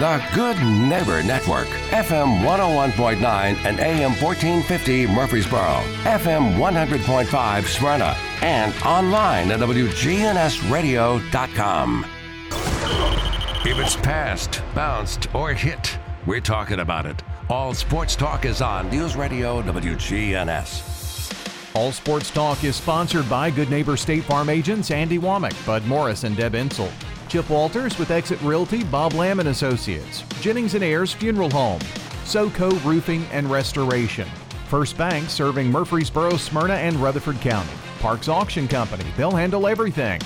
The Good Neighbor Network, FM 101.9 and AM 1450 Murfreesboro, FM 100.5 Smyrna, and online at WGNSradio.com. If it's passed, bounced, or hit, we're talking about it. All sports talk is on News Radio WGNS. All Sports Talk is sponsored by Good Neighbor State Farm agents Andy Womack, Bud Morris, and Deb Insell. Chip Walters with Exit Realty, Bob Lamb and Associates. Jennings and Ayers Funeral Home. SoCo Roofing and Restoration. First Bank serving Murfreesboro, Smyrna, and Rutherford County. Parks Auction Company. They'll handle everything.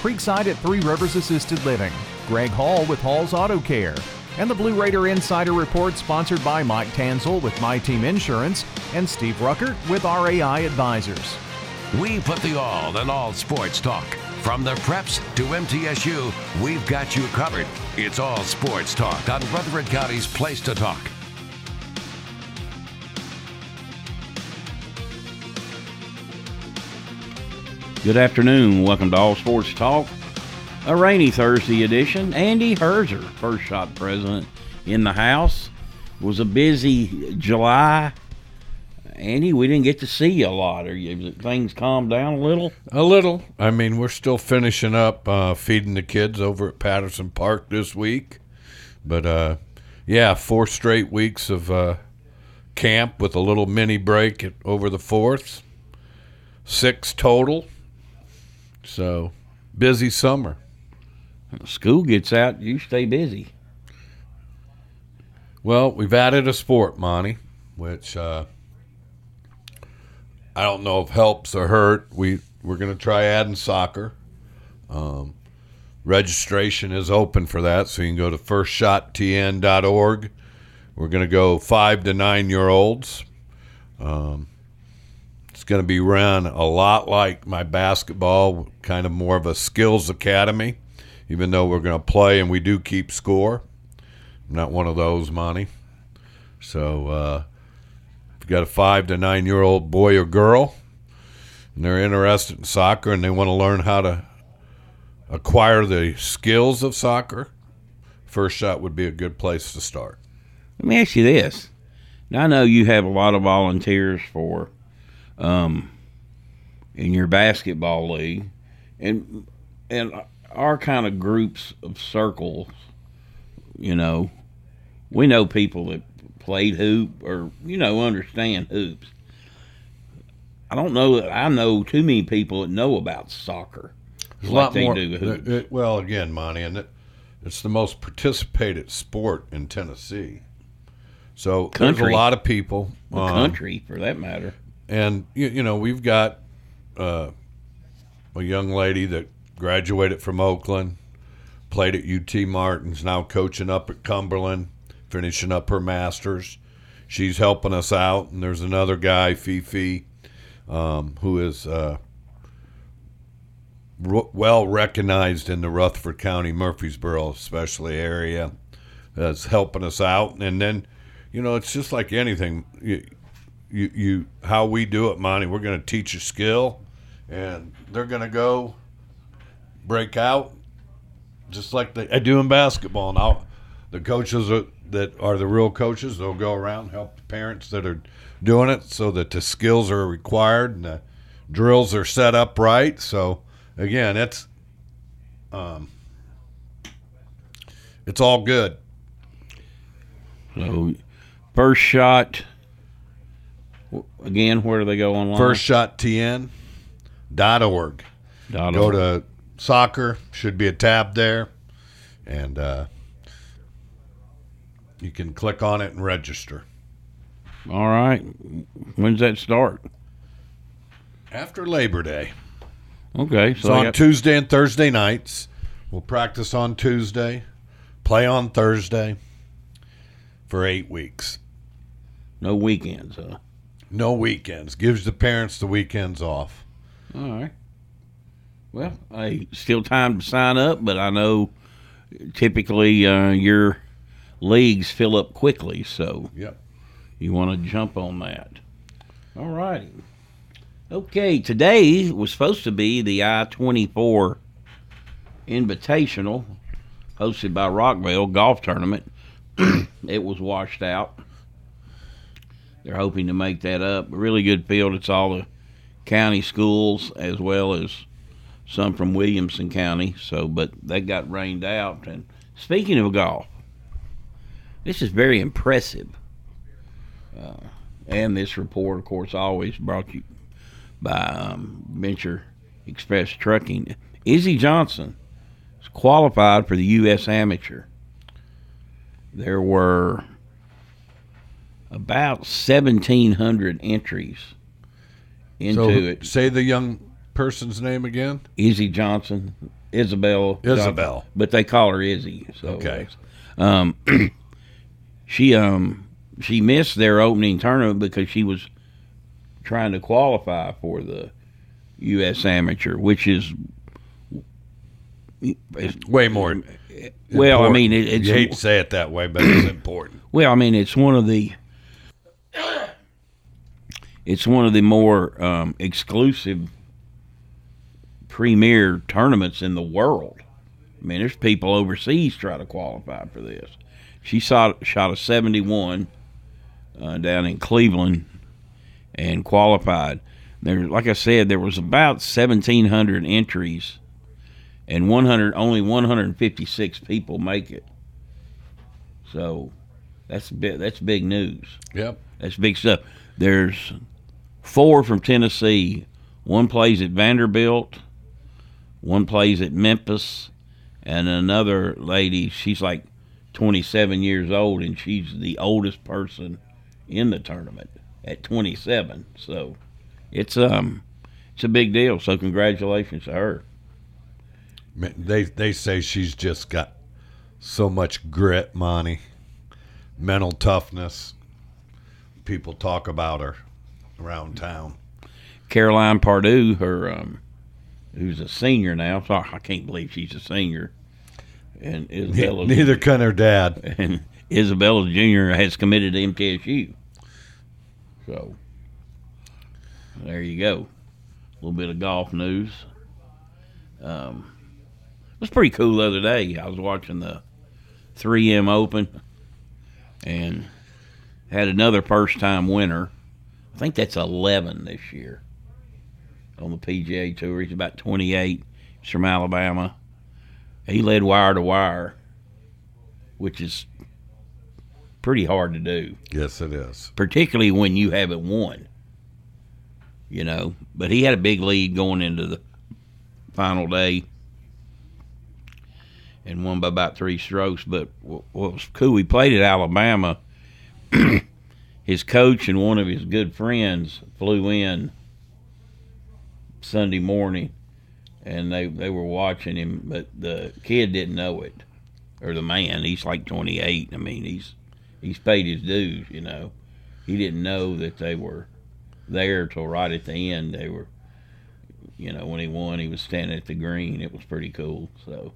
Creekside at Three Rivers Assisted Living. Greg Hall with Hall's Auto Care. And the Blue Raider Insider Report sponsored by Mike Tanzel with My Team Insurance and Steve Ruckert with RAI Advisors. We put the all in all sports talk. From the preps to MTSU, we've got you covered. It's all sports talk on Rutherford County's Place to Talk. Good afternoon. Welcome to All Sports Talk, a rainy Thursday edition. Andy Herzer, first shot president in the house. Was a busy July. Andy, we didn't get to see you a lot. Are you things calmed down a little? A little. I mean, we're still finishing up uh, feeding the kids over at Patterson Park this week, but uh, yeah, four straight weeks of uh, camp with a little mini break at, over the fourth. Six total. So busy summer. School gets out, you stay busy. Well, we've added a sport, Monty, which uh, I don't know if helps or hurt. We we're to try adding soccer. Um, registration is open for that, so you can go to firstshottn.org. We're to go five to nine year olds. Um, it's going to be run a lot like my basketball, kind of more of a skills academy, even though we're going to play and we do keep score. I'm not one of those, Monty. So, uh, you got a five to nine year old boy or girl, and they're interested in soccer and they want to learn how to acquire the skills of soccer, First Shot would be a good place to start. Let me ask you this. Now, I know you have a lot of volunteers for um, in your basketball league, and and our kind of groups of circles, you know, we know people that played hoop or you know understand hoops. I don't know that I know too many people that know about soccer. There's like a they lot more. do hoops. it- well, again, Monty, and it, it's the most participated sport in Tennessee. So there's a lot of people. the um, country, for that matter. and you, you know we've got uh, a young lady that graduated from Oakland, played at UT Martin's, now coaching up at Cumberland, finishing up her masters. She's helping us out, and there's another guy, Fifi, um, who is uh, r- well recognized in the Rutherford County, Murfreesboro, especially area, that's helping us out. And then, you know, it's just like anything. You, you, you how we do it, Monty. We're going to teach a skill, and they're going to go break out, just like they I do in basketball. Now, the coaches are, that are the real coaches, they'll go around help the parents that are doing it, so that the skills are required and the drills are set up right. So, again, it's um, it's all good. So, first shot. Again, where do they go online? first FirstShotTN.org. Dot Go org. to soccer, should be a tab there, and uh, you can click on it and register. All right. When's that start? After Labor Day. Okay, so So on got- Tuesday and Thursday nights, we'll practice on Tuesday, play on Thursday for eight weeks. no weekends. Huh? No weekends. Gives the parents the weekends off. All right. Well, hey, still time to sign up, but I know typically uh, your leagues fill up quickly, so Yep. you want to jump on that. All righty. Okay, today was supposed to be the I 24 Invitational hosted by Rockvale Golf Tournament. it was washed out. They're hoping to make that up. A really good field. It's all the county schools as well as some from Williamson County. So, but they got rained out. And speaking of golf, this is very impressive. Uh, and this report, of course, always brought you by um, Venture Express Trucking. Izzy Johnson is qualified for the U.S. Amateur. There were about 1,700 entries into so, it. Say the young person's name again. Izzy Johnson, Isabel. Isabel. Johnson, but they call her Izzy. So, Okay. Um, she um she missed their opening tournament because she was trying to qualify for the U.S. Amateur, which is Way more. well. I mean, it, it's you hate to say it that way, but it's important. Well, I mean, it's one of the it's one of the more um, exclusive premier tournaments in the world. I mean, there's people overseas try to qualify for this. She shot shot a 71 uh, down in Cleveland and qualified. There, like I said, there was about 1,700 entries, and 100 only 156 people make it. So that's big. That's big news. Yep. That's big stuff. There's four from Tennessee. One plays at Vanderbilt. One plays at Memphis, and another lady. She's like 27 years old, and she's the oldest person in the tournament at 27. So it's um it's a big deal. So congratulations to her. They they say she's just got so much grit, Monty, mental toughness. People talk about her around town. Caroline Pardue, her um, who's a senior now. So I can't believe she's a senior. And Isabella Neither can her dad. and Isabella Jr. has committed to MTSU. So there you go. A little bit of golf news. Um, it was pretty cool the other day. I was watching the 3M Open and had another first time winner. I think that's 11 this year on the PGA Tour. He's about 28. He's from Alabama. He led wire to wire, which is pretty hard to do, Yes, it is. particularly when you haven't won. You know, but he had a big lead going into the final day and won by about three strokes. But what was cool, he played at Alabama. his coach and one of his good friends flew in Sunday morning and they they were watching him, but the kid didn't know it, or the man. He's like 28. I mean, he's he's paid his dues. You know, he didn't know that they were there till right at the end. They were, you know, when he won, he was standing at the green. It was pretty cool. So,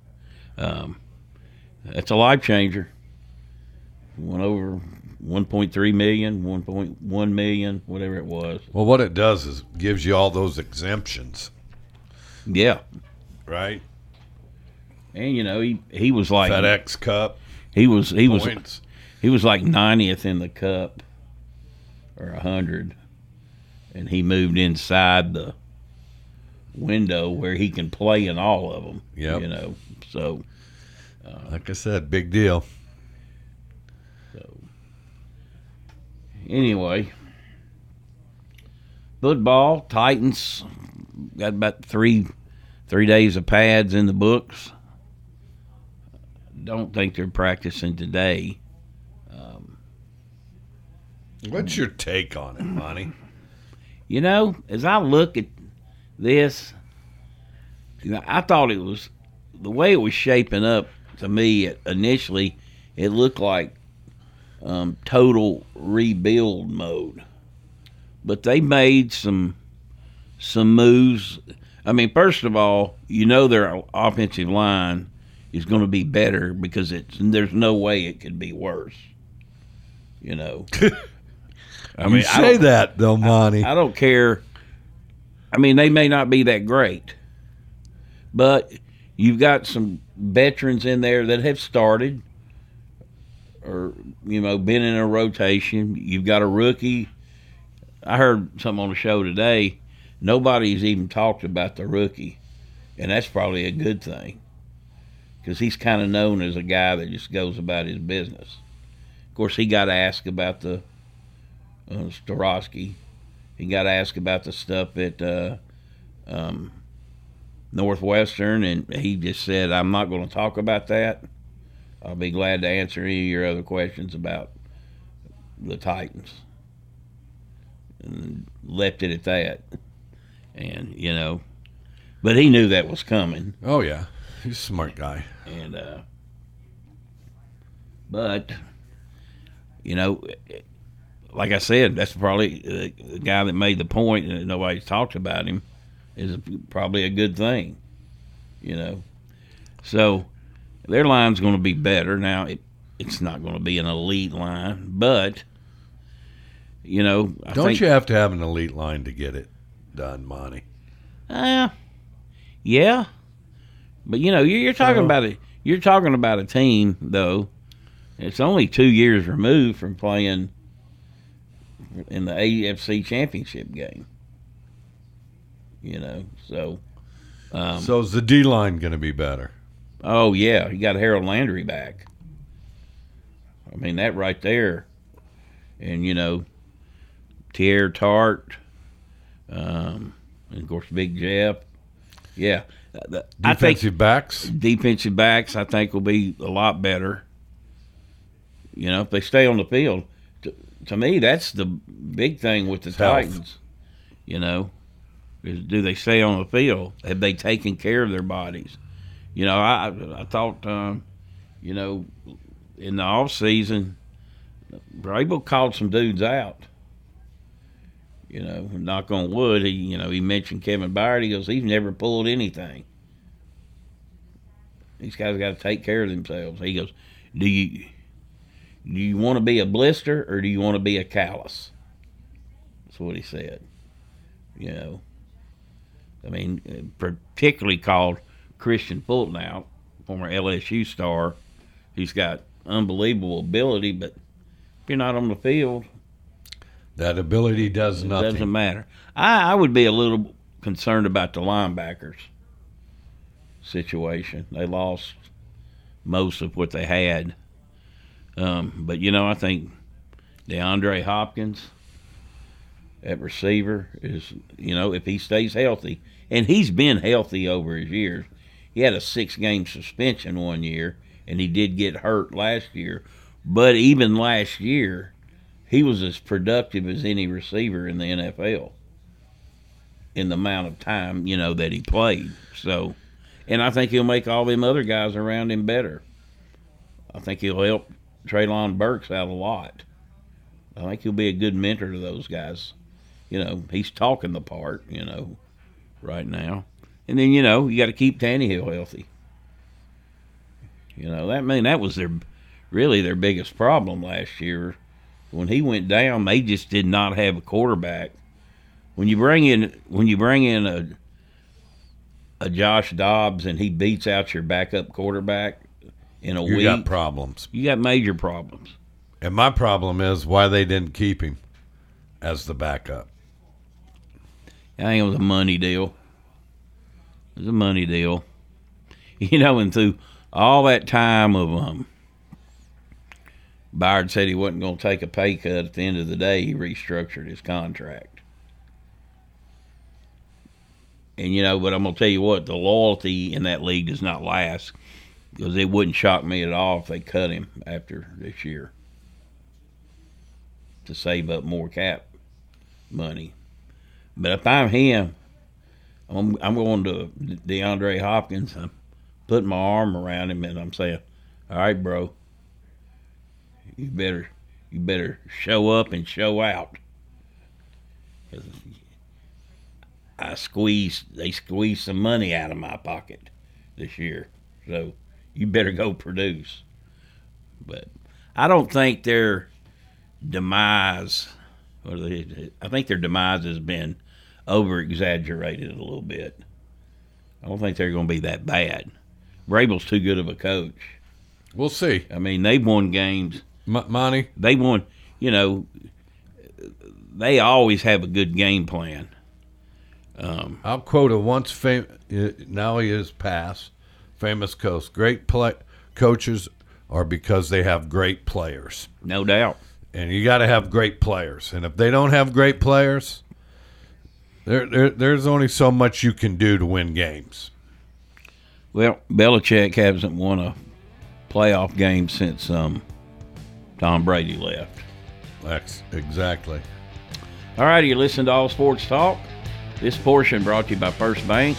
um, that's a life changer. Went over 1.3 million, 1.1 million, whatever it was. Well, what it does is gives you all those exemptions, Yeah, right? and you know he he was like FedEx Cup he was he was points. He was like 90th in the cup or 100. And he moved inside the window where he can play in all of them. Yeah, You know, so, uh, Like I said, big deal. so anyway, football, Titans got about three three days of pads in the books. Don't think they're practicing today. What's your take on it, Monty? You know, as I look at this, you know, I thought it was the way it was shaping up to me it, initially. It looked like um, total rebuild mode, but they made some some moves. I mean, first of all, you know their offensive line is going to be better because it's there's no way it could be worse. You know, I you I say don't- that though, Monty. I don't care. I mean, they may not be that great, but you've got some veterans in there that have started. or you know been in a rotation. You've got a rookie. I heard something on the show today. Nobody's even talked about the rookie, and that's probably a good thing because he's kind of known as a guy that just goes about his business. Of course, he got asked about the uh, Skoronski. He got asked about the stuff at uh, um, Northwestern, and he just said, "I'm not going to talk about that. I'll be glad to answer any of your other questions about the Titans." And left it at that. And you know, but he knew that was coming. Oh yeah, he's a smart guy. And uh, but you know, like I said, that's probably the, the guy that made the point, and nobody's talked about him. Is probably a good thing, you know. So their line's going to be better now. It, it's not going to be an elite line, but you know, I Don't think, you have to have an elite line to get it done, Monty? Uh, yeah, but you know, you're, you're talking So- about it. You're talking about a team, though. It's only two years removed from playing in the AFC Championship game. You know, so um, so is the D line going to be better? oh yeah, you got Harold Landry back. I mean that right there, and you know, Teair Tart, um, and of course Big Jeff. Yeah, I think Defensive backs. defensive backs, I think, will be a lot better. You know, if they stay on the field. To, to me, that's the big thing with the Health. Titans. You know, is do they stay on the field? Have they taken care of their bodies? You know, I I thought, um, you know, in the off season, Vrabel called some dudes out. You know, knock on wood. He, you know, he mentioned Kevin Byard. He goes, he's never pulled anything. These guys got to take care of themselves. He goes, do you do you want to be a blister or do you want to be a callus? That's what he said. You know, I mean, particularly called Kristian Fulton out, former LSU star. He's got unbelievable ability, but if you're not on the field, That ability does it nothing. doesn't matter. I, I would be a little concerned about the linebackers situation. They lost most of what they had. Um, but, you know, I think DeAndre Hopkins at receiver is, you know, if he stays healthy, and he's been healthy over his years. He had a six game suspension one year, and he did get hurt last year. But even last year, he was as productive as any receiver in the NFL in the amount of time, you know, that he played. So, and I think he'll make all them other guys around him better. I think he'll help Treylon Burks out a lot. I think he'll be a good mentor to those guys. You know, he's talking the part, you know, right now. And then, you know, you got to keep Tannehill healthy. You know, that I mean that was their really their biggest problem last year. When he went down, they just did not have a quarterback. When you bring in when you bring in a a Josh Dobbs and he beats out your backup quarterback in a You week, you got problems. you got major problems. And my problem is why they didn't keep him as the backup. I think it was a money deal. It was a money deal. You know, and through all that time of um Byard said he wasn't going to take a pay cut at the end of the day, he restructured his contract. And you know, but I'm going to tell you what, the loyalty in that league does not last because it wouldn't shock me at all if they cut him after this year to save up more cap money. But if I'm him, I'm, I'm going to DeAndre Hopkins. I'm putting my arm around him and I'm saying, "All right, bro, you better you better show up and show out." 'Cause I squeezed they squeezed some money out of my pocket this year, so you better go produce. But I don't think their demise, I think their demise has been over exaggerated a little bit. I don't think they're going to be that bad. Vrabel's too good of a coach. We'll see. I mean, they've won games M- Monty, They want, you know, they always have a good game plan. I'll quote a once fam- uh, now he is past famous coach. Great play coaches are because they have great players, No doubt. and you got to have great players. And if they don't have great players, there, there there's only so much you can do to win games. Well, Belichick hasn't won a playoff game since um, Tom Brady left. That's exactly. All right, you listen to All Sports Talk. This portion brought to you by First Bank,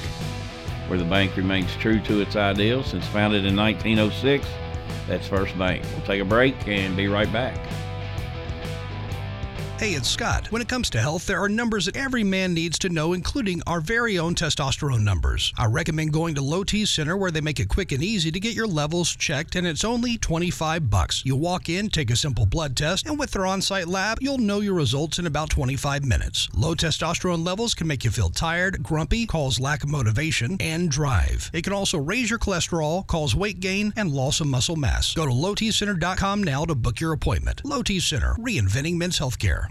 where the bank remains true to its ideals since founded in 1906. That's First Bank. We'll take a break and be right back. Hey, it's Scott. When it comes to health, there are numbers that every man needs to know, including our very own testosterone numbers. I recommend going to Low T Center where they make it quick and easy to get your levels checked, and it's only 25 bucks. You walk in, take a simple blood test, and with their on-site lab, you'll know your results in about 25 minutes. Low testosterone levels can make you feel tired, grumpy, cause lack of motivation, and drive. It can also raise your cholesterol, cause weight gain, and loss of muscle mass. Go to lowtcenter.com now to book your appointment. Low T Center, reinventing men's healthcare.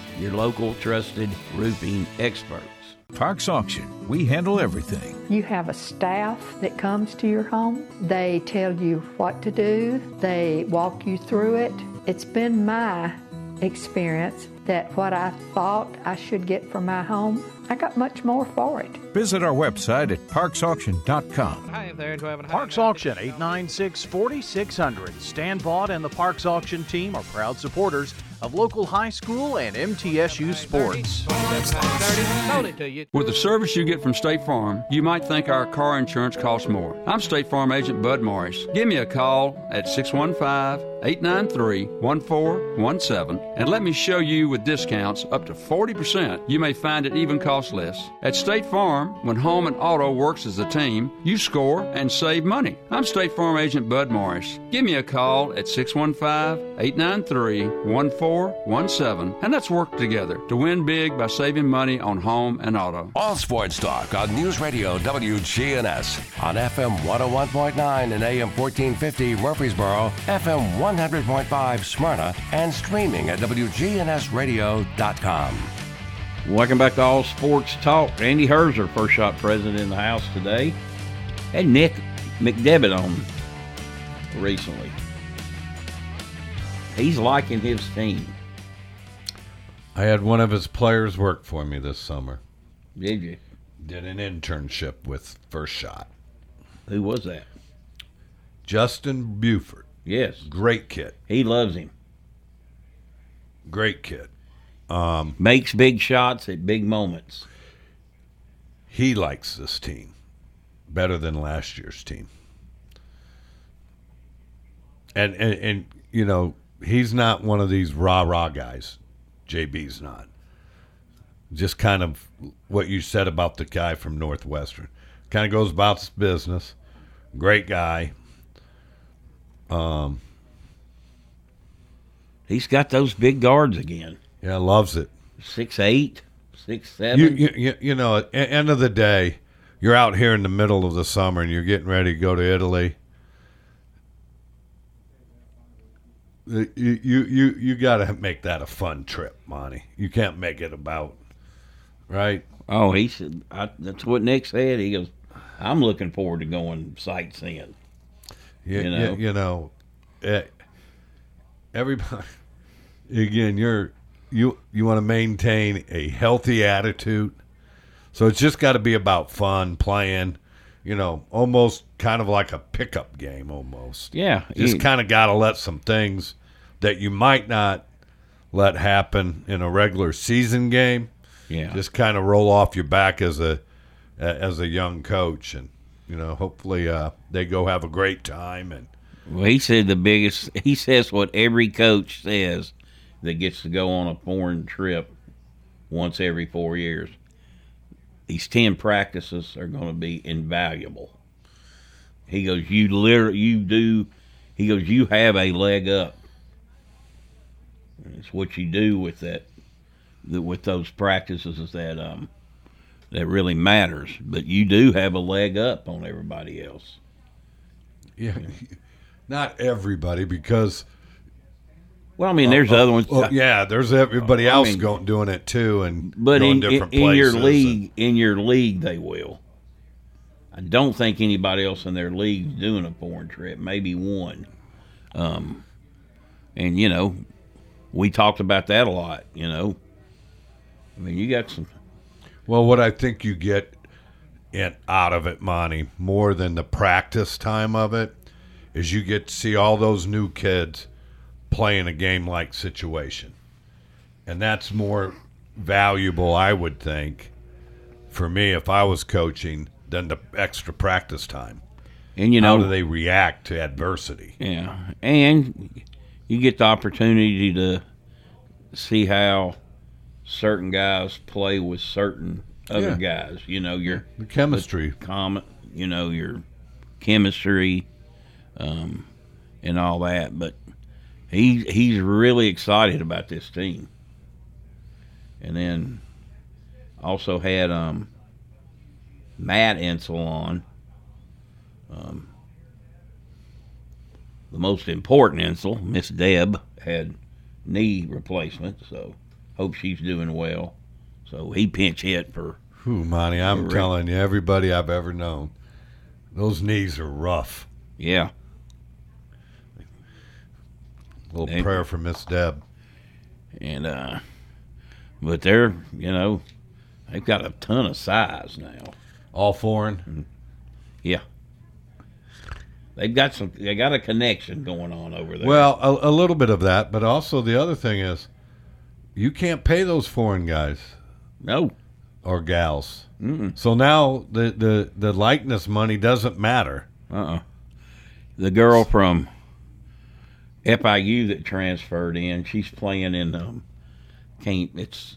your local trusted roofing experts. Parks Auction. We handle everything. You have a staff that comes to your home. They tell you what to do, they walk you through it. It's been my experience that what I thought I should get for my home, I got much more for it. Visit our website at parksauction.com. Hi there, Parks Auction 896 4600. Stan Vaught and the Parks Auction team are proud supporters of local high school and MTSU sports. With the service you get from State Farm, you might think our car insurance costs more. I'm State Farm Agent Bud Morris. Give me a call at 615 893 1417 and let me show you with discounts up to 40%. You may find it even costs less. At State Farm, when home and auto works as a team, you score and save money. I'm State Farm Agent Bud Morris. Give me a call at 615 893 1417 and let's work together to win big by saving money on home and auto. All Sports Talk on News Radio WGNS on FM 101.9 and AM 1450 Murfreesboro, FM oh 100.5 Smyrna, and streaming at WGNSradio.com. Welcome back to All Sports Talk. Andy Herzer, first shot president in the house today. Had Nick McDevitt on recently. He's liking his team. I had one of his players work for me this summer. Did you? Did an internship with First Shot. Who was that? Justin Buford. Yes. Great kid. He loves him. Great kid. Um, makes big shots at big moments. He likes this team better than last year's team. And and, and you know, he's not one of these rah rah guys. JB's not. Just kind of what you said about the guy from Northwestern. Kind of goes about his business. Great guy. Um, he's got those big guards again. Yeah, loves it. Six eight, six seven. You, you, you, you know, at end of the day, you're out here in the middle of the summer and you're getting ready to go to Italy. You you you, you got to make that a fun trip, Monty. You can't make it about right. oh, he said I, that's what Nick said. He goes, I'm looking forward to going sightseeing. You, You you know? you know, eh, everybody. Again, you're you you want to maintain a healthy attitude. So it's just got to be about fun, playing, you know, almost kind of like a pickup game almost. Yeah, Just kind of got to let some things that you might not let happen in a regular season game Yeah. just kind of roll off your back as a as a young coach and you know hopefully uh, they go have a great time and Well, he said the biggest. He says what every coach says that gets to go on a foreign trip once every four years. These ten practices are going to be invaluable. He goes, you literally, you do. He goes, you have a leg up. And It's what you do with that, with those practices is that um, that really matters. But you do have a leg up on everybody else. yeah not everybody because Well, I mean, there's other ones. well, yeah there's everybody I else mean- going doing it too and But going in, in, different in your places and- league, in your league, they will. I don't think anybody else in their league's doing a foreign trip. Maybe one. Um, and you know, we talked about that a lot. You know, I mean, you got some. Well, what I think you get in, out of it, Monty, more than the practice time of it, is you get to see all those new kids playing a game like situation. And that's more valuable, I would think, for me if I was coaching than the extra practice time. And you know How do they react to adversity? Yeah, and you get the opportunity to see how certain guys play with certain other guys. You know, your The chemistry. common, you know, your chemistry, um, and all that. But he he's really excited about this team. And then also had um, Matt Insell on. Um, the most important Insell, Miss Deb, had knee replacement, so hope she's doing well. So he pinch hit for Whew, Monty, I'm Rick. telling you, everybody I've ever known, those knees are rough. yeah. A little prayer for Miss Deb. And uh but they're you know, they've got a ton of size now. All foreign. Yeah. They've got some they got a connection going on over there. Well, a, a little bit of that, but also the other thing is, you can't pay those foreign guys no. or gals. So now the, the the likeness money doesn't matter. Uh-uh. The girl from FIU that transferred in, she's playing in um can't it's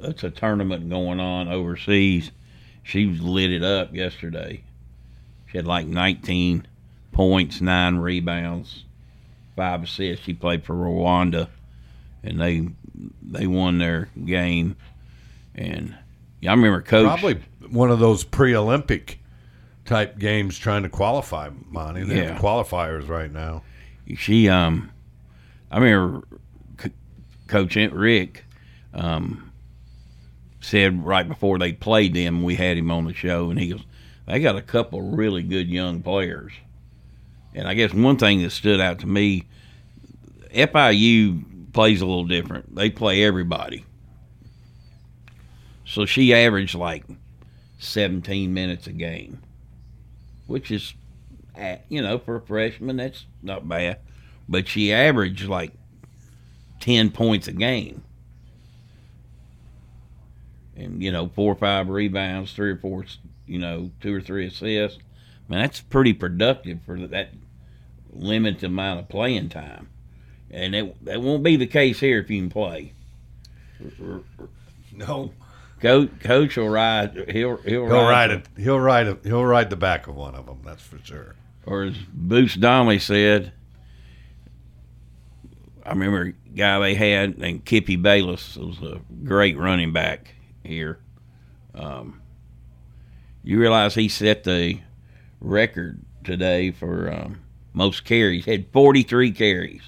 it's a tournament going on overseas. She lit it up yesterday. She had like 19 points, nine rebounds, five assists. She played for Rwanda, and they they won their game. And yeah, I remember coach. Probably one of those pre-Olympic type games trying to qualify, Monty. They Yeah. have qualifiers right now. she um I remember C- Coach Rick um said right before they played them, we had him on the show, and he goes, "They got a couple really good young players." And I guess one thing that stood out to me, FIU plays a little different. They play everybody. So she averaged like 17 minutes a game, which is, you know, for a freshman, that's not bad. But she averaged like 10 points a game. And, you know, four or five rebounds, three or four, you know, two or three assists. Man, that's pretty productive for that limited amount of playing time. And it, that won't be the case here if you can play. No, Coach, Coach will ride. He'll he'll, he'll ride it. He'll ride it. He'll ride the back of one of them. That's for sure. or as Boots Donnelly said, I remember a guy they had named Kippy Bayless was a great running back here. Um, you realize he set the record today for um, most carries. Had 43 carries.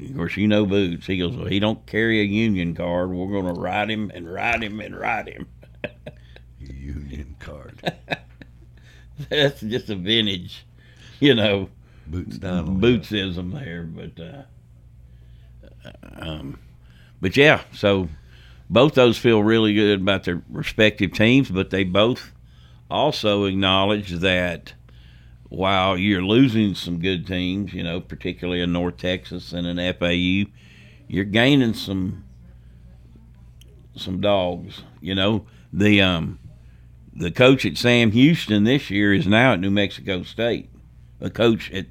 Of course, you know Boots. He goes, well, he don't carry a union card. We're going to ride him and ride him and ride him. Union card. That's just a vintage, you know, Boots down. bootsism there. But uh, Um, but yeah, so both those feel really good about their respective teams, but they both also acknowledge that while you're losing some good teams, you know, particularly in North Texas and in FAU, you're gaining some some dogs. You know, the um the coach at Sam Houston this year is now at New Mexico State. A coach at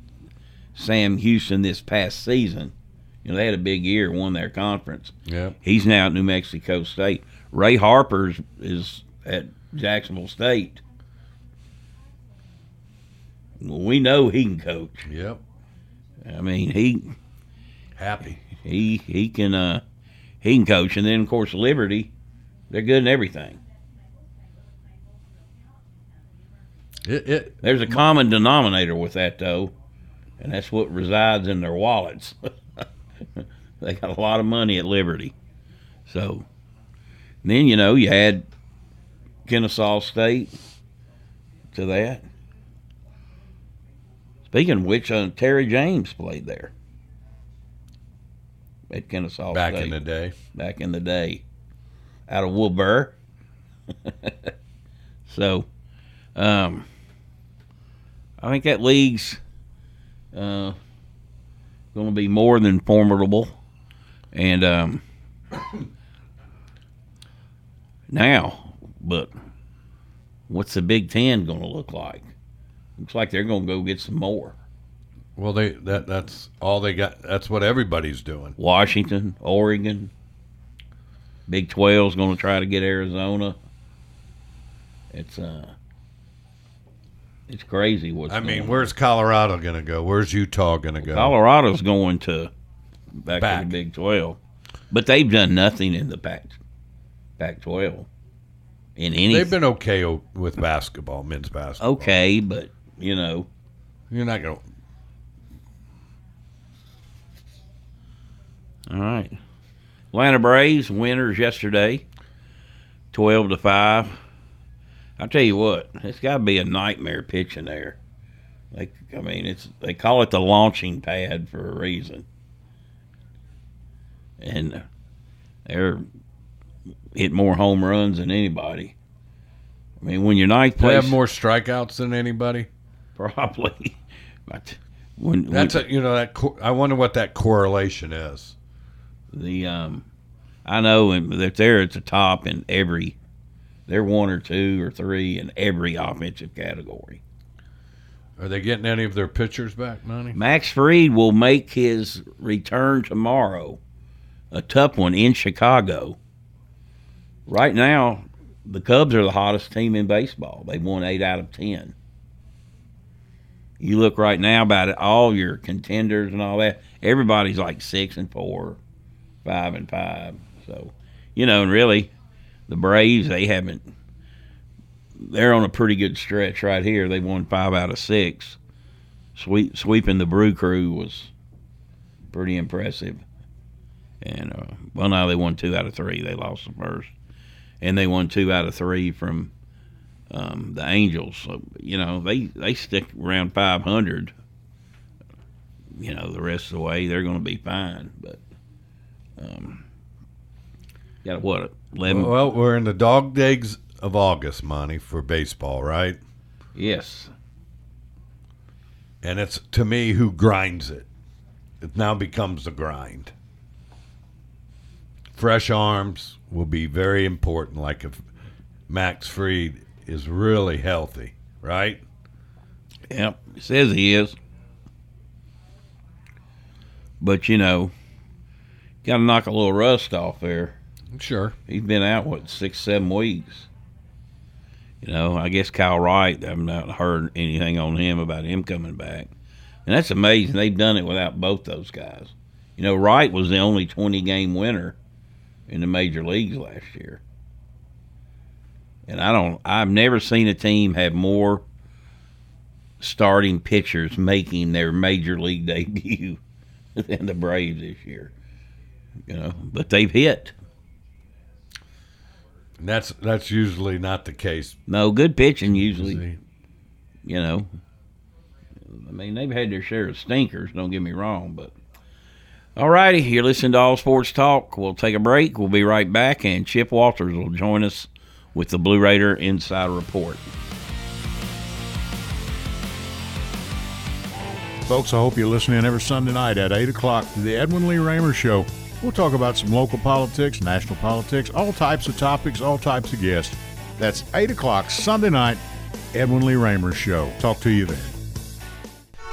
Sam Houston this past season, you know, they had a big year, won their conference. Yeah. He's now at New Mexico State. Ray Harper's is at Jacksonville State. We know he can coach. Yep. I mean, he Happy. he he can uh he can coach, and then of course Liberty, they're good in everything. It, it There's a common denominator with that though, and that's what resides in their wallets. they got a lot of money at Liberty, so then you know you add Kennesaw State to that. Speaking of which, uh, Terry James played there at Kennesaw back State in the day. back in the day out of Wilbur. so, um, I think that league's uh, going to be more than formidable. And um, now, but what's the Big Ten going to look like? Looks like they're going to go get some more. Well, they that that's all they got. That's what everybody's doing. Washington, Oregon. Big 12's going to try to get Arizona. It's uh it's crazy what's I mean, going where's Colorado going to go? Where's Utah going to go? Colorado's going to back, Back. to the Big 12. But they've done nothing in the Pac Pac 12 in any They've been okay with basketball, men's basketball. okay, but you know, You're not going. to all right. Atlanta Braves winners yesterday, 12 to 5. I'll tell you what, it's got to be a nightmare pitching there. Like, I mean, it's they call it the launching pad for a reason, and they're hit more home runs than anybody. I mean, when you're ninth They place, have more strikeouts than anybody. probably. But when, That's when a, you know that. Co- I wonder what that correlation is. the um, I know and that they're at the top in every. They're one or two or three in every offensive category. Are they getting any of their pitchers back, Money? Max Fried will make his return tomorrow, a tough one in Chicago. Right now, the Cubs are the hottest team in baseball. They've won eight out of ten. You look right now about it, all your contenders and all that. Everybody's like six and four, five and five. So, you know, and really, the Braves they haven't. They're on a pretty good stretch right here. They won five out of six sweep, sweeping the Brew Crew was pretty impressive. And uh, well, now they won two out of three. They lost the first, and they won two out of three from um, the Angels. You know they they stick around 500. You know the rest of the way they're going to be fine. But um, got what eleven? Well, we're in the dog days of August, Monty, for baseball, right? yes, And it's to me who grinds it. It now becomes the grind. Fresh arms will be very important. Like if Max Fried is really healthy, right? Yep, says he is. But you know, got to knock a little rust off there. Sure. He's been out what six, seven weeks. You know, I guess Kyle Wright. I've not heard anything on him about him coming back, and that's amazing. They've done it without both those guys. You know, Wright was the only twenty game winner in the major leagues last year, and I don't. I've never seen a team have more starting pitchers making their major league debut than the Braves this year. You know, but they've hit. And that's that's usually not the case. No, good pitching usually. You know, I mean they've had their share of stinkers. Don't get me wrong, but All righty, you're listening to All Sports Talk. We'll take a break. We'll be right back, and Chip Walters will join us with the Blue Raider Insider Report. Folks, I hope you listen in every Sunday night at 8 o'clock to the Edwin Lee Raymer Show. We'll talk about some local politics, national politics, all types of topics, all types of guests. That's 8 o'clock Sunday night, Edwin Lee Raymer Show. Talk to you then.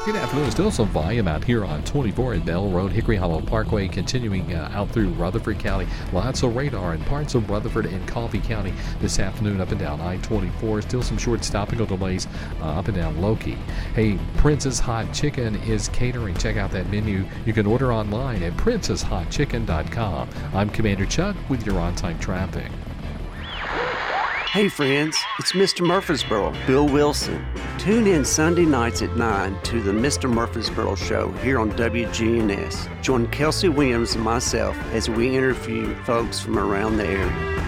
Good afternoon. Still some volume out here on 24 and Bell Road, Hickory Hollow Parkway, continuing uh, out through Rutherford County. Lots of radar in parts of Rutherford and Coffee County this afternoon up and down I-24. Still some short stopping delays uh, up and down Loki. Hey, Prince's Hot Chicken is catering. Check out that menu. You can order online at princeshotchicken.com. I'm Commander Chuck with your on-time traffic. Hey friends, it's Mr. Murfreesboro, Bill Wilson. Tune in Sunday nights at 9 to the Mr. Murfreesboro Show here on WGNS. Join Kelsey Williams and myself as we interview folks from around the area.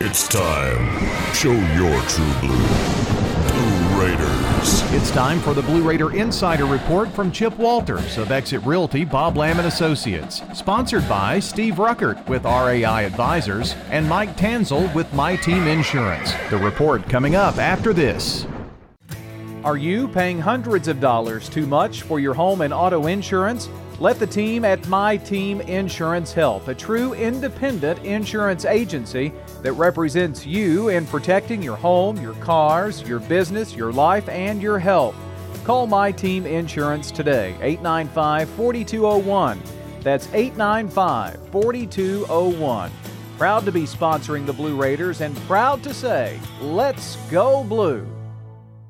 It's time. Show your true blue. Blue Raiders. It's time for the Blue Raider Insider Report from Chip Walters of Exit Realty Bob Lamb and Associates. Sponsored by Steve Ruckert with RAI Advisors and Mike Tanzel with My Team Insurance. The report coming up after this. Are you paying hundreds of dollars too much for your home and auto insurance? Let the team at My Team Insurance help, a true independent insurance agency that represents you in protecting your home, your cars, your business, your life, and your health. Call My Team Insurance today, 895 4201. That's 895 4201. Proud to be sponsoring the Blue Raiders and proud to say, let's go blue.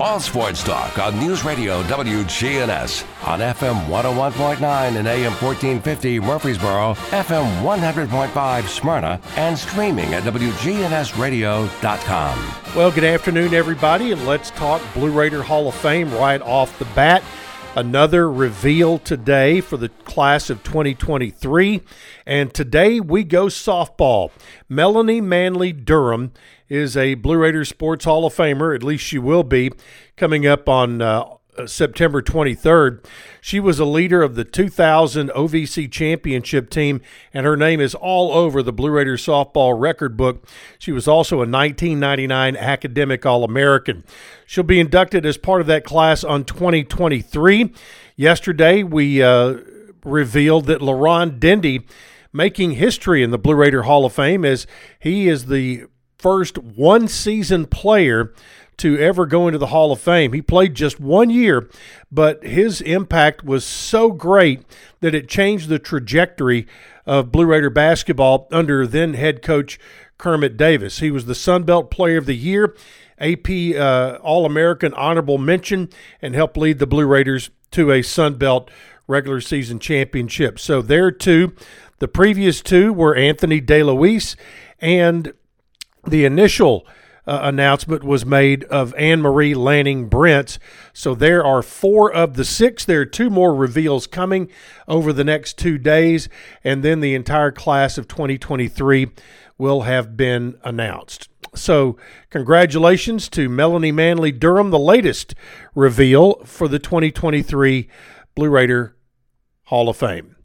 All sports talk on News Radio WGNS on FM 101.9 and AM 1450 Murfreesboro, FM 100.5 Smyrna, and streaming at WGNSradio.com. Well, good afternoon, everybody, and let's talk Blue Raider Hall of Fame right off the bat. Another reveal today for the class of 2023. And today we go softball. Melanie Manley Durham is a Blue Raiders Sports Hall of Famer, at least she will be, coming up on uh, September 23rd. She was a leader of the 2000 OVC championship team, and her name is all over the Blue Raiders softball record book. She was also a 1999 academic All American. She'll be inducted as part of that class on 2023. Yesterday, we uh, revealed that LaRon Dendy making history in the Blue Raider Hall of Fame as he is the first one season player to ever go into the Hall of Fame. He played just one year, but his impact was so great that it changed the trajectory of Blue Raider basketball under then head coach Kermit Davis. He was the Sun Belt Player of the Year, AP uh, All American honorable mention, and helped lead the Blue Raiders to a Sun Belt regular season championship. So there too, the previous two were Anthony DeLuise and the initial uh, announcement was made of Anne Marie Lanning Brents. So there are four of the six. There are two more reveals coming over the next two days, and then the entire class of 2023 will have been announced. So, congratulations to Melanie Manley Durham, the latest reveal for the 2023 Blue Raider Hall of Fame.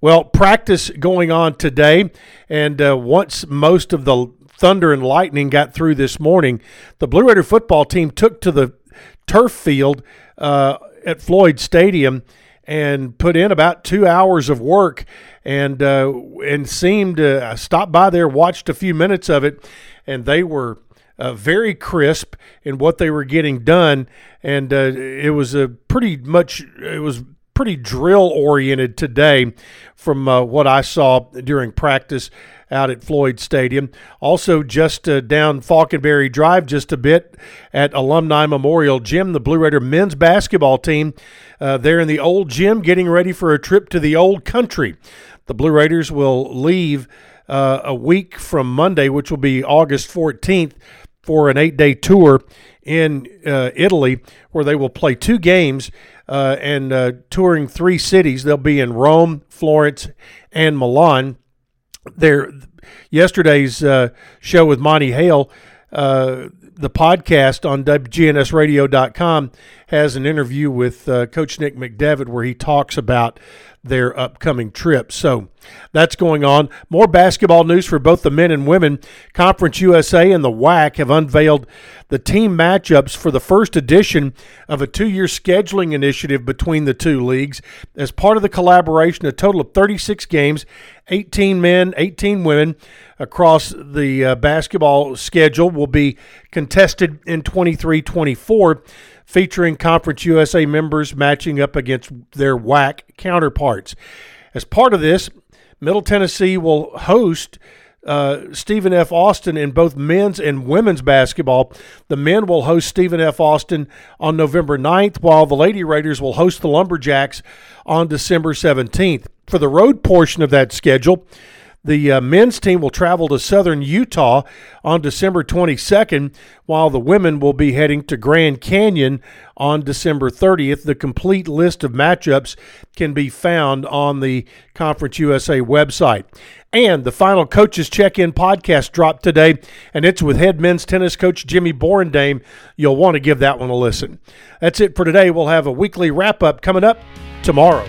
Well, practice going on today, and uh, once most of the thunder and lightning got through this morning, the Blue Raider football team took to the turf field uh, at Floyd Stadium and put in about two hours of work and uh, and seemed to uh, stop by there, watched a few minutes of it, and they were uh, very crisp in what they were getting done, and uh, it was a pretty much it was pretty drill oriented today from uh, what I saw during practice out at Floyd Stadium. Also, just uh, down Falconberry Drive, just a bit at Alumni Memorial Gym, the Blue Raider men's basketball team uh, there in the old gym getting ready for a trip to the old country. The Blue Raiders will leave uh, a week from Monday, which will be August 14th, for an eight day tour in uh, Italy, where they will play two games uh, and uh, touring three cities. They'll be in Rome, Florence, and Milan. There, yesterday's uh, show with Monty Hale, uh, the podcast on WGNSradio.com has an interview with uh, Coach Nick McDevitt where he talks about their upcoming trip. So that's going on. More basketball news for both the men and women. Conference USA and the WAC have unveiled the team matchups for the first edition of a two year scheduling initiative between the two leagues. As part of the collaboration, a total of 36 games, 18 men, 18 women across the uh, basketball schedule will be contested in 23 24 featuring Conference USA members matching up against their WAC counterparts. As part of this, Middle Tennessee will host uh, Stephen F. Austin in both men's and women's basketball. The men will host Stephen F. Austin on November 9th, while the Lady Raiders will host the Lumberjacks on December 17th. For the road portion of that schedule, the uh, men's team will travel to southern Utah on December 22nd, while the women will be heading to Grand Canyon on December 30th. The complete list of matchups can be found on the Conference USA website. And the final Coaches Check In podcast dropped today, and it's with head men's tennis coach Jimmy Borendame. You'll want to give that one a listen. That's it for today. We'll have a weekly wrap up coming up tomorrow.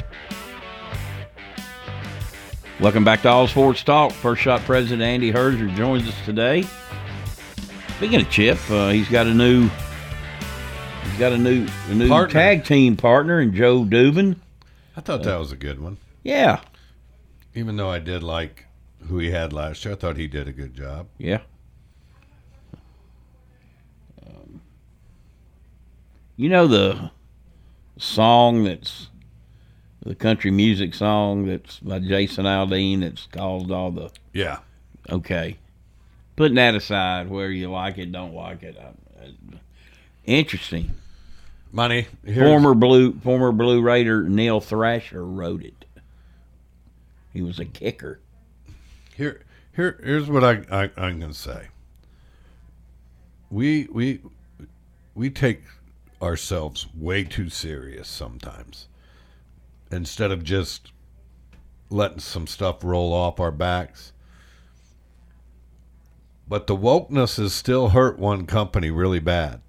Welcome back to All Sports Talk. First Shot President Andy Herzer joins us today. Speaking of Chip, uh, he's got a new he's got a new a new Partner. tag team partner in Joe Dubin. I thought that was a good one. Yeah, Even though I did like who he had last year, I thought he did a good job. yeah. Um, you know the song that's the country music song that's by Jason Aldean that's caused all the Yeah. okay. Putting that aside, where you like it, don't like it. I, I, interesting. Money. here's- Former blue former Blue Raider Neil Thrasher wrote it. He was a kicker. Here, here, here's what I, I I'm gonna say. We we we take ourselves way too serious sometimes. Instead of just letting some stuff roll off our backs. But the wokeness has still hurt one company really bad.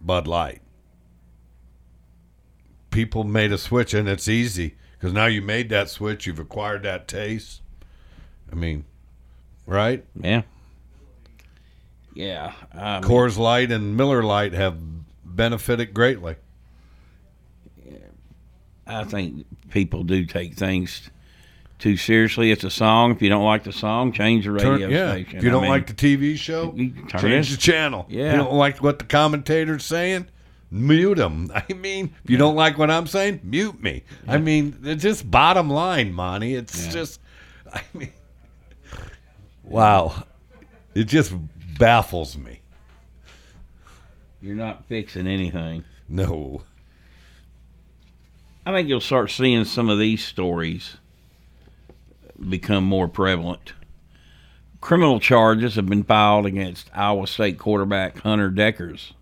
Bud Light. People made a switch, and it's easy because now you made that switch, you've acquired that taste. I mean, right? Yeah. Yeah. Mean, Coors Light and Miller Lite have benefited greatly. I think people do take things too seriously. It's a song. If you don't like the song, change the radio Turn- yeah. station. If you don't mean, like the TV show, you can turn change it. the channel. Yeah. If you don't like what the commentator's saying, mute them. I mean, if you don't like what I'm saying, mute me. I mean, it's just bottom line, Monty. It's Yeah. just, I mean, wow. It just baffles me. You're not fixing anything. No. I think you'll start seeing some of these stories become more prevalent. Criminal charges have been filed against Iowa State quarterback Hunter Dekkers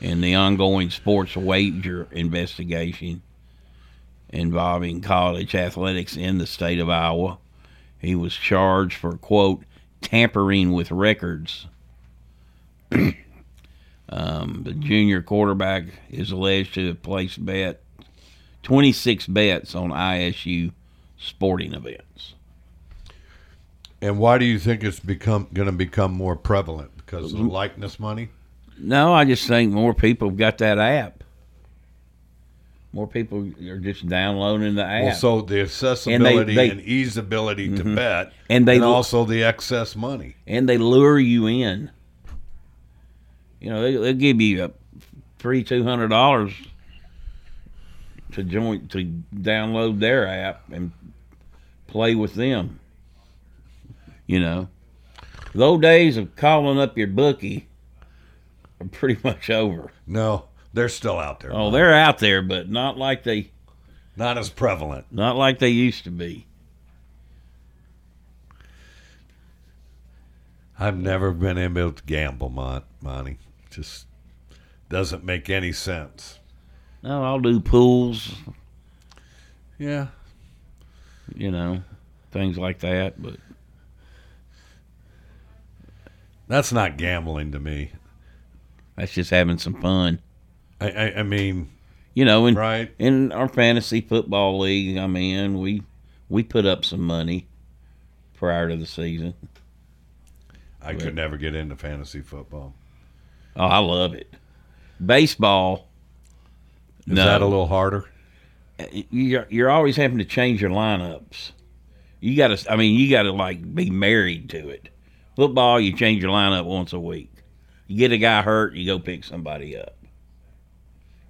in the ongoing sports wager investigation involving college athletics in the state of Iowa. He was charged for, quote, tampering with records. um, the junior quarterback is alleged to have placed bet 26 bets on ISU sporting events. And why do you think it's become going to become more prevalent? Because of likeness money? No, I just think more people have got that app. More people are just downloading the app. Well, so the accessibility they- and, easeability to Mhm. bet, And they- also the excess money. and they lure you in. You know, they, they'll give you a three, two hundred dollars to join to download their app and play with them. You know, the old days of calling up your bookie are pretty much over. No, they're still out there. Oh, they're out there, but not like they not as prevalent. Not like they used to be. I've never been able to gamble, Mon- Monty. Just doesn't make any sense. No, I'll do pools. Yeah. You know, things like that. But That's not gambling to me. that's just having some fun. I, I, I mean, You know, in Right. in our fantasy football league I'm in, we we put up some money prior to the season. I could never get into fantasy football. Oh, I love it. Baseball. Is no. that a little harder? You're you're always having to change your lineups. You got to. I mean, you got to like be married to it. Football, you change your lineup once a week. You get a guy hurt, you go pick somebody up.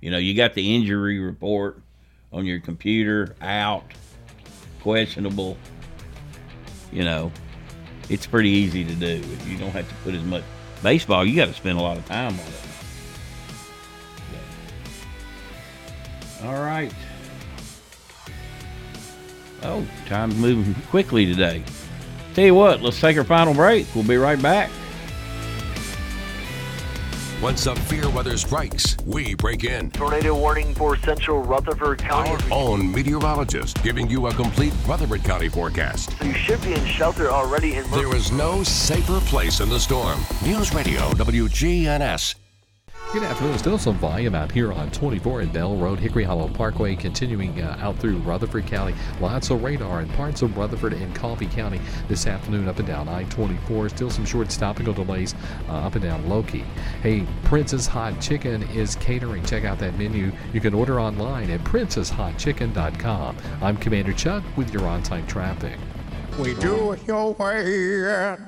You know, you got the injury report on your computer out, questionable. You know, it's pretty easy to do. You don't have to put as much. Baseball, you got to spend a lot of time on it. All right. Oh, time's moving quickly today. Tell you what, let's take our final break. We'll be right back. When severe weather strikes, we break in. Tornado warning for central Rutherford County. Our own meteorologist giving you a complete Rutherford County forecast. So you should be in shelter already in There is no safer place in the storm. News Radio WGNS. Good afternoon. Still some volume out here on 24 at Bell Road, Hickory Hollow Parkway, continuing uh, out through Rutherford County. Lots of radar in parts of Rutherford and Coffee County this afternoon up and down I 24. Still some short stopping delays uh, up and down Loki. Hey, Prince's Hot Chicken is catering. Check out that menu. You can order online at princeshotchicken.com. I'm Commander Chuck with your on time traffic. We do it your way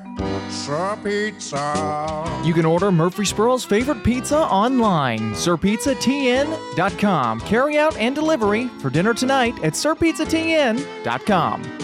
Sir Pizza. You can order Murfreesboro's favorite pizza online, sirpizzatn.com. Carry out and delivery for dinner tonight at sirpizzatn.com.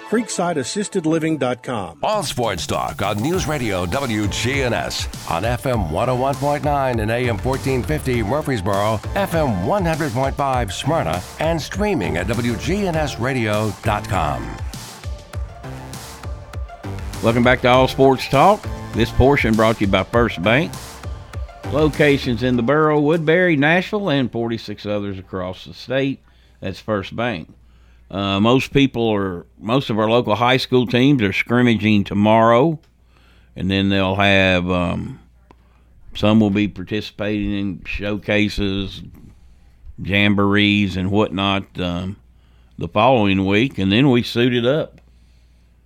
www.creeksideassistedliving.com. All sports talk on News Radio WGNS on FM 101.9 and AM 1450 Murfreesboro, FM 100.5 Smyrna, and streaming at WGNSradio.com. Welcome back to All Sports Talk. This portion brought to you by First Bank. Locations in the borough, Woodbury, Nashville, and 46 others across the state. That's First Bank. Uh, most people are, most of our local high school teams are scrimmaging tomorrow, and then they'll have, um, some will be participating in showcases, jamborees, and whatnot um, the following week, and then we suited up.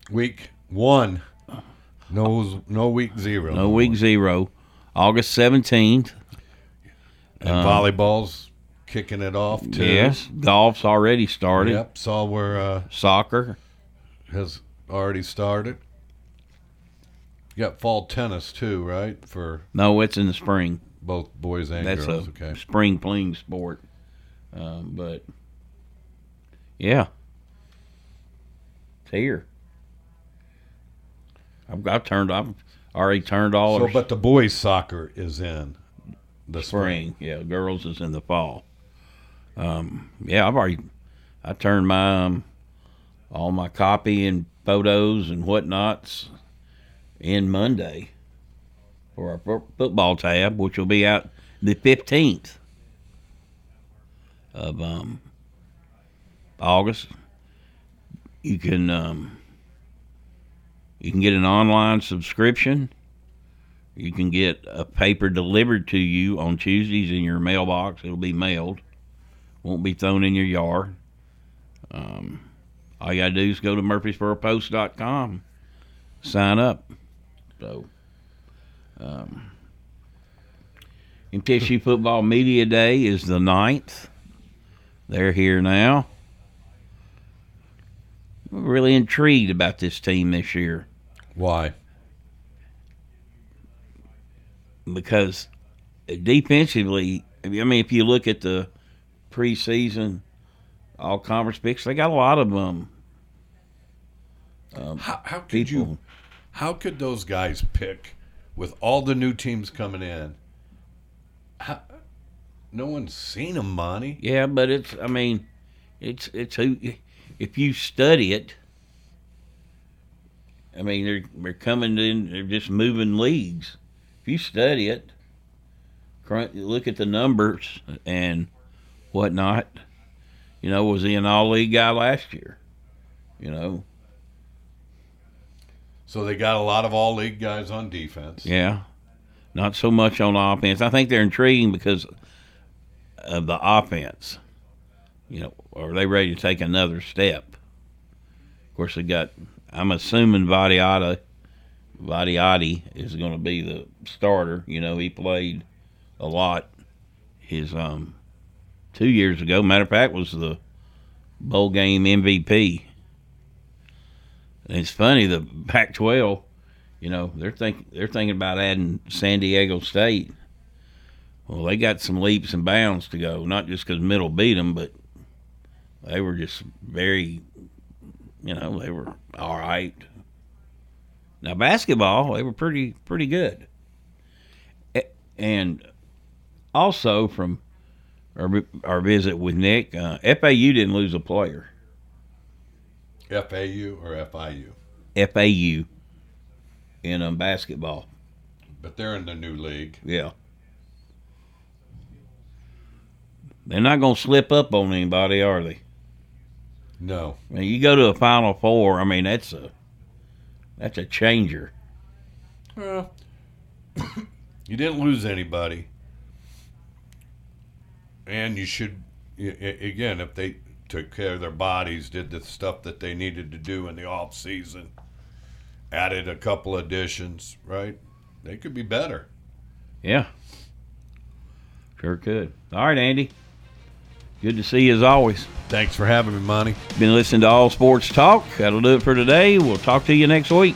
Week one. No, no week zero. No week zero. August seventeenth. And volleyball's kicking it off too. Yes, golf's already started. Yep, saw where uh, Soccer has already started. You got fall tennis too, right? For no, it's in the spring. both boys and That's girls. a okay. spring playing sport. Um, but yeah, it's here. I've got turned. I've already turned all. So, but the boys soccer is in the spring. Yeah, girls is in the fall. Um, yeah, I've already. I turned my um, all my copy and photos and whatnots in Monday for our fo- football tab, which will be out the fifteenth of um, August. You can um, you can get an online subscription. You can get a paper delivered to you on Tuesdays in your mailbox. It'll be mailed. Won't be thrown in your yard. Um, all you gotta do is go to murfreesboropost.com, sign up. So, um, MTSU Football Media Day is the 9th. They're here now. We're really intrigued about this team this year. Why? Because defensively, I mean, if you look at the preseason all conference picks, they got a lot of them. Um, How, how could you? How could those guys pick with all the new teams coming in? How, no one's seen them, Monty. Yeah, but it's I mean, it's it's who if you study it. I mean, they're they're coming in. They're just moving leagues. If you study it, look at the numbers and whatnot. You know, was he an all league guy last year? You know, So they got a lot of all league guys on defense. Yeah. Not so much on offense. I think they're intriguing because of the offense. You know, are they ready to take another step? Of course, they got. I'm assuming Vattiato, Vadiati is going to be the starter. You know, he played a lot his um two years ago. Matter of fact, was the bowl game MVP. And it's funny the Pac-12, you know, they're think they're thinking about adding San Diego State. Well, they got some leaps and bounds to go, not just because Middle beat them, but they were just very, you know, they were all right. Now basketball, they were pretty pretty good, and also from or or visit with Nick. Uh, FAU didn't lose a player. FAU or FIU? FAU in um, basketball. But they're in the new league. Yeah. They're not going to slip up on anybody, are they? No. I mean, you go to a Final Four. I mean, that's a that's a changer. Well, you didn't lose anybody, and you should y- y- again if they took care of their bodies, did the stuff that they needed to do in the off season, added a couple additions, right? They could be better. Yeah. Sure could. All right, Andy. Good to see you as always. Thanks for having me, Monty. Been listening to All Sports Talk. That'll do it for today. We'll talk to you next week.